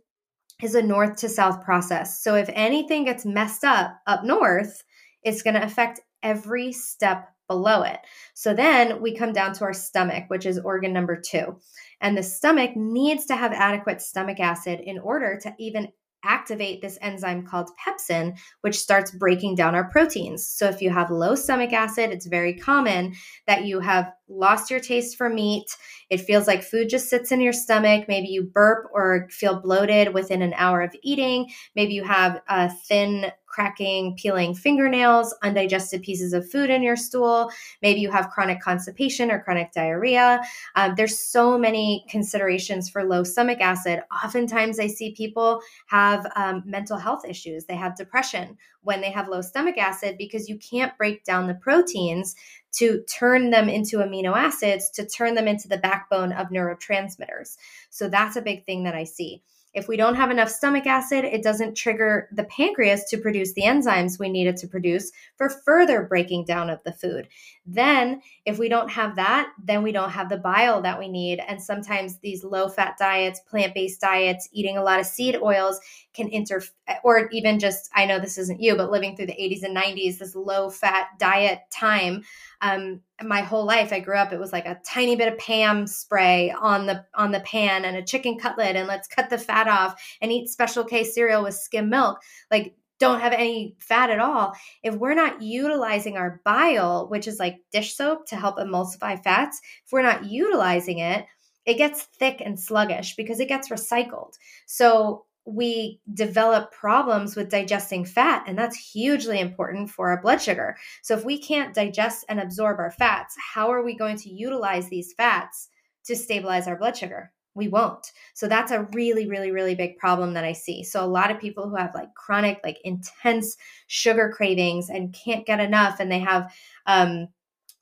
is a north to south process. So if anything gets messed up up north, it's going to affect every step below it. So then we come down to our stomach, which is organ number two. And the stomach needs to have adequate stomach acid in order to even activate this enzyme called pepsin, which starts breaking down our proteins. So, if you have low stomach acid, it's very common that you have lost your taste for meat. It feels like food just sits in your stomach. Maybe you burp or feel bloated within an hour of eating. Maybe you have a thin cracking, peeling fingernails, undigested pieces of food in your stool. Maybe you have chronic constipation or chronic diarrhea. Um, there's so many considerations for low stomach acid. Oftentimes, I see people have um, mental health issues. They have depression when they have low stomach acid because you can't break down the proteins to turn them into amino acids to turn them into the backbone of neurotransmitters. So that's a big thing that I see. If we don't have enough stomach acid, it doesn't trigger the pancreas to produce the enzymes we need it to produce for further breaking down of the food. Then, if we don't have that, then we don't have the bile that we need. And sometimes these low fat diets, plant based diets, eating a lot of seed oils can inter, or even just, I know this isn't you, but living through the 80s and 90s, this low fat diet time um, my whole life i grew up it was like a tiny bit of pam spray on the on the pan and a chicken cutlet and let's cut the fat off and eat special k cereal with skim milk. Like don't have any fat at all. If we're not utilizing our bile which is like dish soap to help emulsify fats if we're not utilizing it it gets thick and sluggish because it gets recycled. So we develop problems with digesting fat, and that's hugely important for our blood sugar. So, if we can't digest and absorb our fats, how are we going to utilize these fats to stabilize our blood sugar? We won't. So, that's a really, really, really big problem that I see. So, a lot of people who have like chronic, like intense sugar cravings and can't get enough, and they have, um,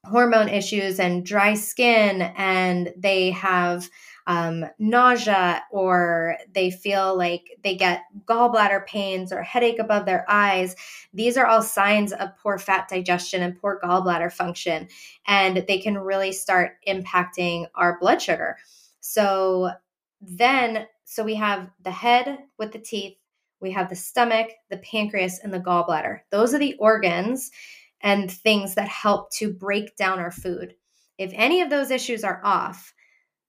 hormone issues and dry skin and they have um, nausea or they feel like they get gallbladder pains or headache above their eyes. These are all signs of poor fat digestion and poor gallbladder function. And they can really start impacting our blood sugar. So then, so we have the head with the teeth, we have the stomach, the pancreas, and the gallbladder. Those are the organs and things that help to break down our food. If any of those issues are off,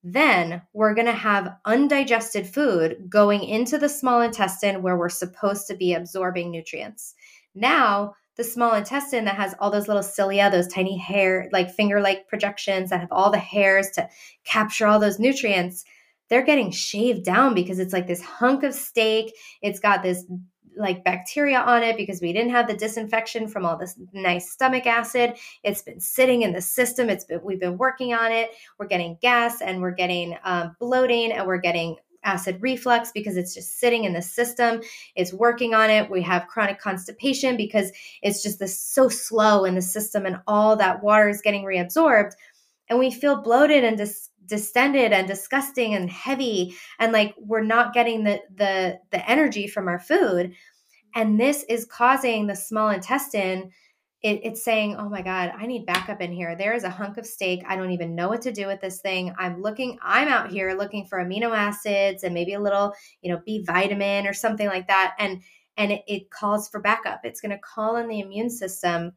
then we're going to have undigested food going into the small intestine where we're supposed to be absorbing nutrients. Now, the small intestine that has all those little cilia, those tiny hair, like finger like projections that have all the hairs to capture all those nutrients, they're getting shaved down because it's like this hunk of steak. It's got this like bacteria on it because we didn't have the disinfection from all this nice stomach acid. It's been sitting in the system. It's been we've been working on it. We're getting gas and we're getting um, bloating and we're getting acid reflux because it's just sitting in the system. It's working on it. We have chronic constipation because it's just this so slow in the system and all that water is getting reabsorbed. And we feel bloated and dis- distended and disgusting and heavy and like we're not getting the the the energy from our food. And this is causing the small intestine it, it's saying oh my god i need backup in here. There is a hunk of steak. I don't even know what to do with this thing. I'm looking i'm out here looking for amino acids and maybe a little you know b vitamin or something like that. And and it, it calls for backup. It's going to call in the immune system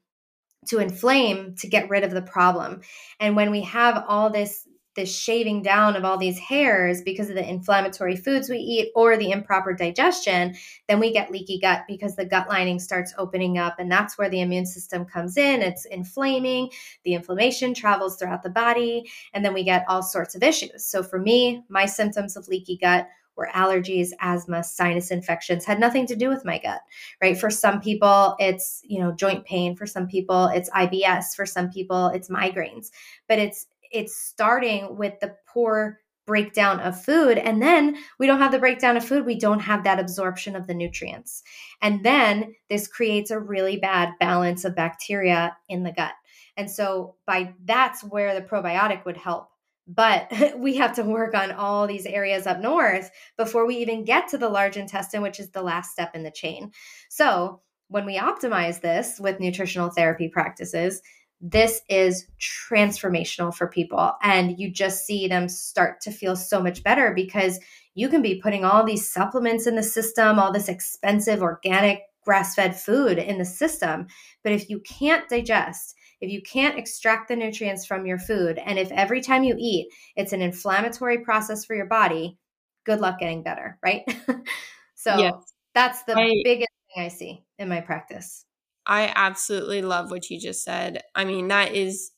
to inflame to get rid of the problem. And when we have all this this shaving down of all these hairs because of the inflammatory foods we eat or the improper digestion, then we get leaky gut because the gut lining starts opening up. And that's where the immune system comes in. It's inflaming, the inflammation travels throughout the body, and then we get all sorts of issues. So for me, my symptoms of leaky gut were allergies, asthma, sinus infections had nothing to do with my gut, right? For some people, it's, you know, joint pain. For some people, it's IBS. For some people, it's migraines. But it's it's starting with the poor breakdown of food and then we don't have the breakdown of food we don't have that absorption of the nutrients. And then this creates a really bad balance of bacteria in the gut. And so by that's where the probiotic would help. But we have to work on all these areas up north before we even get to the large intestine which is the last step in the chain. So when we optimize this with nutritional therapy practices this is transformational for people. And you just see them start to feel so much better because you can be putting all these supplements in the system, all this expensive organic grass fed food in the system. But if you can't digest, if you can't extract the nutrients from your food, and if every time you eat, it's an inflammatory process for your body, good luck getting better, right? so yes. that's the I, biggest thing I see in my practice. I absolutely love what you just said. I mean, that is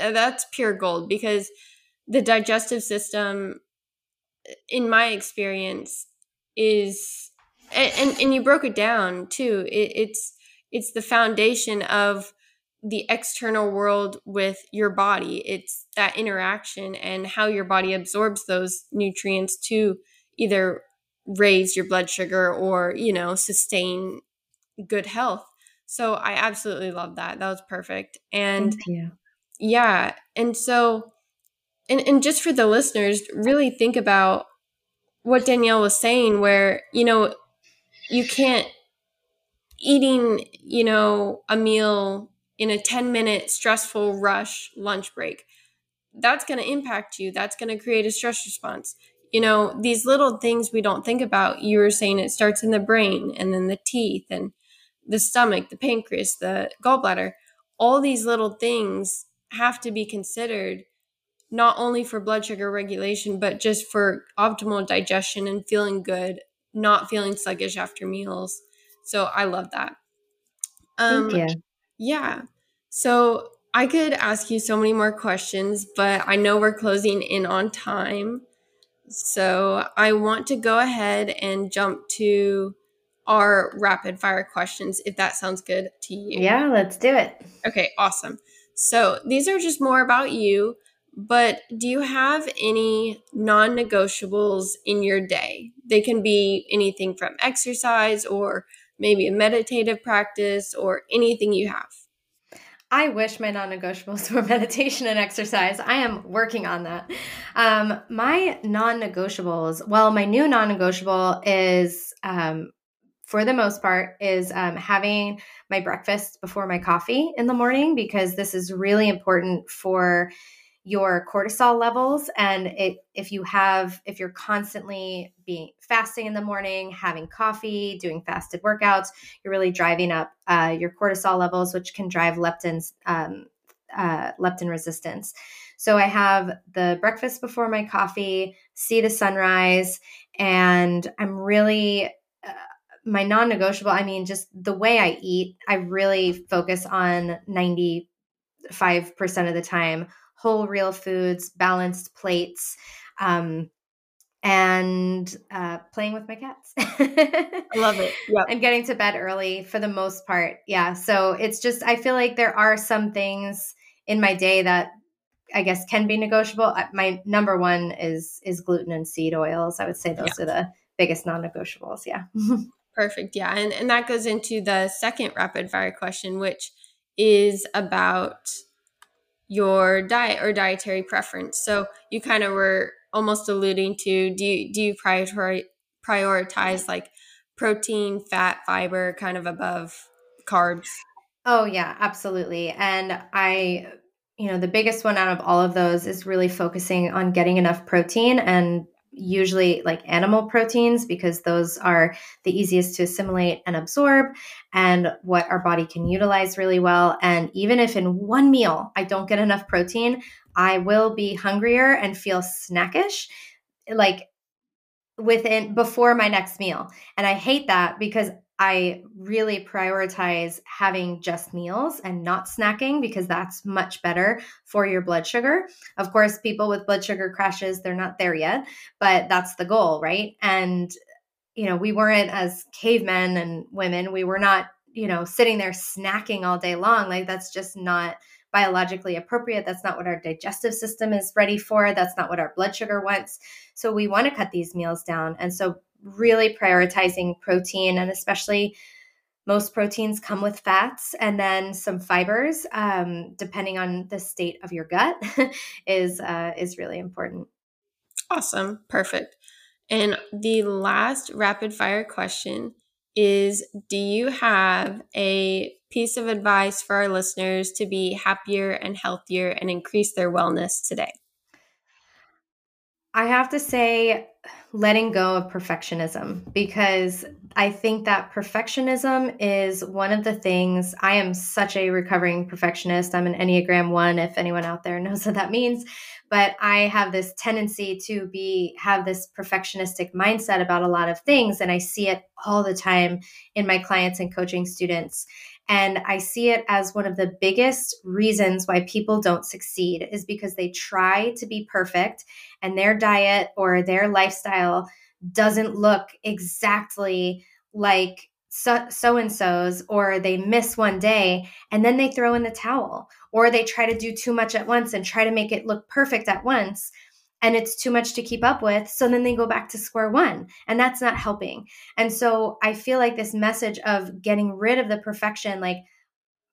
uh, that's pure gold because the digestive system in my experience is and and, and you broke it down too. It, it's it's the foundation of the external world with your body. It's that interaction and how your body absorbs those nutrients to either raise your blood sugar or, you know, sustain good health. So I absolutely love that. That was perfect. And yeah. And so and, and just for the listeners, really think about what Danielle was saying, where, you know, you can't eating, you know, a meal in a 10 minute stressful rush lunch break. That's going to impact you. That's going to create a stress response. You know, these little things we don't think about. You were saying it starts in the brain and then the teeth and the stomach, the pancreas, the gallbladder, all these little things have to be considered not only for blood sugar regulation, but just for optimal digestion and feeling good, not feeling sluggish after meals. So I love that. Um, Thank you. Yeah. So I could ask you so many more questions, but I know we're closing in on time. So I want to go ahead and jump to our rapid fire questions if that sounds good to you. Yeah, let's do it. Okay, awesome. So these are just more about you, but do you have any non negotiables in your day? They can be anything from exercise or maybe a meditative practice or anything you have. I wish my non negotiables were meditation and exercise. I am working on that. Um, my non negotiables, well, my new non negotiable is um, for the most part, is um, having my breakfast before my coffee in the morning because this is really important for your cortisol levels. And it if you have if you're constantly being fasting in the morning having coffee doing fasted workouts you're really driving up uh, your cortisol levels which can drive leptins um, uh, leptin resistance. So i have the breakfast before my coffee see the sunrise and i'm really my non-negotiable i mean just the way i eat i really focus on 95% of the time whole real foods balanced plates um, and uh, playing with my cats. I love it. Yep. and getting to bed early for the most part yeah. So it's just i feel like there are some things in my day that i guess can be negotiable. My number one is is gluten and seed oils. I would say those yeah. are the biggest non-negotiables yeah Perfect. Yeah. And, and that goes into the second rapid fire question, which is about your diet or dietary preference. So you kind of were almost alluding to do you, do you prioritize, prioritize like protein, fat, fiber kind of above carbs? Oh, yeah, absolutely. And I, you know, the biggest one out of all of those is really focusing on getting enough protein and usually like animal proteins because those are the easiest to assimilate and absorb and what our body can utilize really well. And even if in one meal I don't get enough protein, I will be hungrier and feel snackish like within before my next meal. And I hate that because I really prioritize having just meals and not snacking because that's much better for your blood sugar. Of course, people with blood sugar crashes, they're not there yet, but that's the goal, right? And, you know, we weren't as cavemen and women, we were not, you know, sitting there snacking all day long. Like, that's just not biologically appropriate. That's not what our digestive system is ready for. That's not what our blood sugar wants. So, we want to cut these meals down. And so, really prioritizing protein and especially most proteins come with fats and then some fibers um, depending on the state of your gut is uh, is really important. Awesome. Perfect. And the last rapid fire question is do you have a piece of advice for our listeners to be happier and healthier and increase their wellness today? I have to say, letting go of perfectionism because I think that perfectionism is one of the things I am such a recovering perfectionist. I'm an Enneagram 1 if anyone out there knows what that means, but I have this tendency to be have this perfectionistic mindset about a lot of things and I see it all the time in my clients and coaching students. And I see it as one of the biggest reasons why people don't succeed is because they try to be perfect and their diet or their lifestyle doesn't look exactly like so and so's, or they miss one day and then they throw in the towel, or they try to do too much at once and try to make it look perfect at once. And it's too much to keep up with. So then they go back to square one, and that's not helping. And so I feel like this message of getting rid of the perfection, like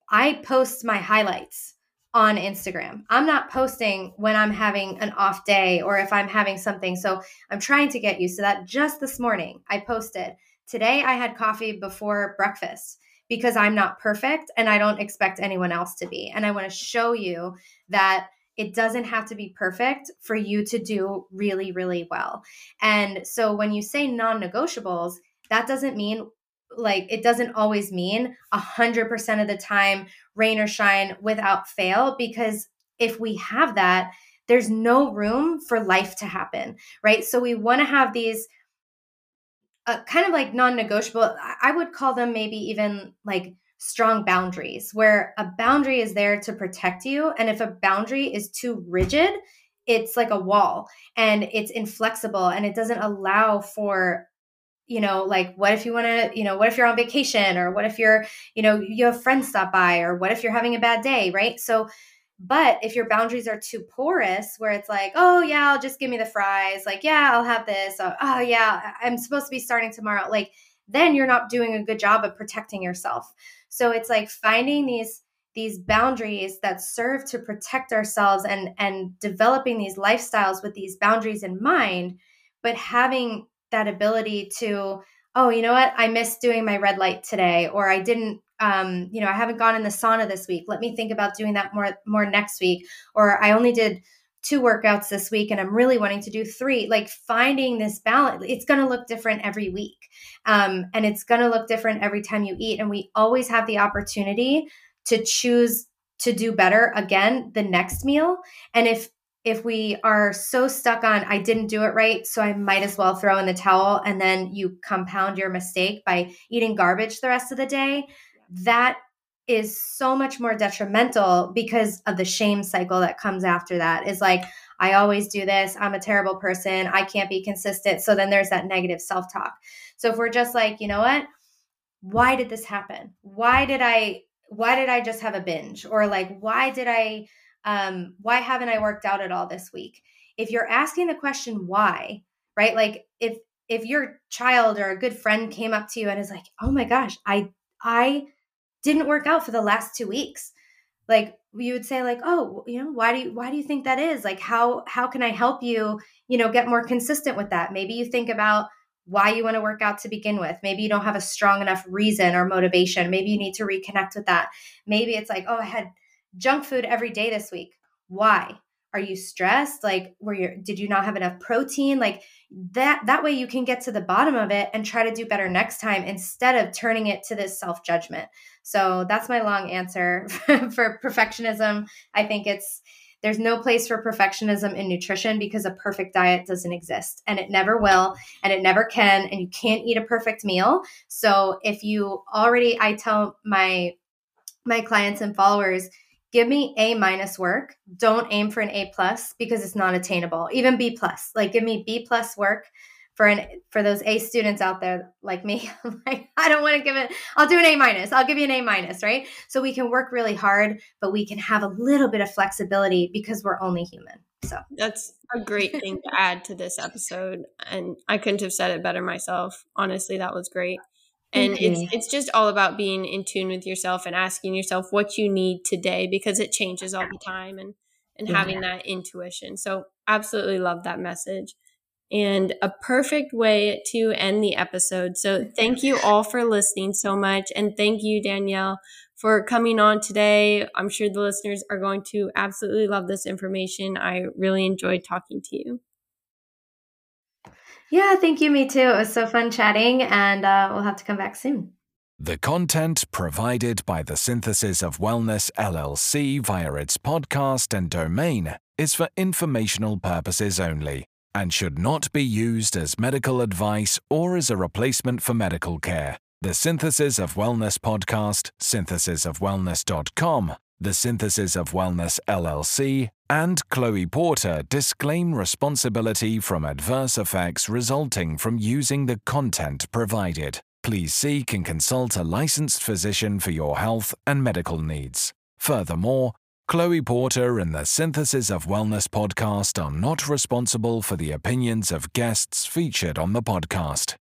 I post my highlights on Instagram. I'm not posting when I'm having an off day or if I'm having something. So I'm trying to get used to that. Just this morning, I posted, Today I had coffee before breakfast because I'm not perfect and I don't expect anyone else to be. And I want to show you that it doesn't have to be perfect for you to do really, really well. And so when you say non negotiables, that doesn't mean like it doesn't always mean a hundred percent of the time rain or shine without fail because if we have that there's no room for life to happen right so we want to have these uh, kind of like non-negotiable i would call them maybe even like strong boundaries where a boundary is there to protect you and if a boundary is too rigid it's like a wall and it's inflexible and it doesn't allow for you know like what if you want to you know what if you're on vacation or what if you're you know you have friends stop by or what if you're having a bad day right? So but if your boundaries are too porous where it's like oh yeah i'll just give me the fries like yeah i'll have this oh, oh yeah i'm supposed to be starting tomorrow like then you're not doing a good job of protecting yourself so it's like finding these these boundaries that serve to protect ourselves and and developing these lifestyles with these boundaries in mind but having that ability to oh you know what? I missed doing my red light today or i didn't um, you know i haven't gone in the sauna this week. Let me think about doing that more more next week or i only did two workouts this week and i'm really wanting to do three like finding this balance it's going to look different every week. Um, and it's going to look different every time you eat and we always have the opportunity to choose to do better again the next meal. And if if we are so stuck on i didn't do it right so i might as well throw in the towel and then you compound your mistake by eating garbage the rest of the day. That is so much more detrimental because of the shame cycle that comes after that. Is like i always do this. I'm a terrible person. I can't be consistent. So then there's that negative self-talk. So if we're just like you know what? Why did this happen? Why did i why did i just have a binge? Or like why did i um, why haven't I worked out at all this week? If you're asking the question why, right? Like if if your child or a good friend came up to you and is like, "Oh my gosh, I I didn't work out for the last 2 weeks." Like you would say like, "Oh, you know, why do you why do you think that is? Like how how can I help you, you know, get more consistent with that?" Maybe you think about why you want to work out to begin with. Maybe you don't have a strong enough reason or motivation. Maybe you need to reconnect with that. Maybe it's like, "Oh, I had junk food every day this week. Why? Are you stressed? Like were you did you not have enough protein? Like that that way you can get to the bottom of it and try to do better next time instead of turning it to this self-judgment. So that's my long answer for perfectionism. I think it's there's no place for perfectionism in nutrition because a perfect diet doesn't exist and it never will and it never can and you can't eat a perfect meal. So if you already i tell my my clients and followers give me a minus work. Don't aim for an a plus because it's not attainable. Even b plus. Like give me b plus work for an for those a students out there like me. Like i don't want to give it i'll do an a minus. I'll give you an a minus right? So we can work really hard but we can have a little bit of flexibility because we're only human so. That's a great thing to add to this episode and i couldn't have said it better myself. Honestly that was great and it's it's just all about being in tune with yourself and asking yourself what you need today because it changes all the time and and yeah. having that intuition. So absolutely love that message. And a perfect way to end the episode. So thank you all for listening so much. And thank you danielle for coming on today. I'm sure the listeners are going to absolutely love this information. I really enjoyed talking to you yeah, thank you. Me too. It was so fun chatting, and uh, we'll have to come back soon. The content provided by the Synthesis of Wellness LLC via its podcast and domain is for informational purposes only and should not be used as medical advice or as a replacement for medical care. The Synthesis of Wellness podcast, synthesisofwellness.com, the Synthesis of Wellness LLC, and Chloe Porter disclaim responsibility from adverse effects resulting from using the content provided. Please seek and consult a licensed physician for your health and medical needs. Furthermore, Chloe Porter and the Synthesis of Wellness podcast are not responsible for the opinions of guests featured on the podcast.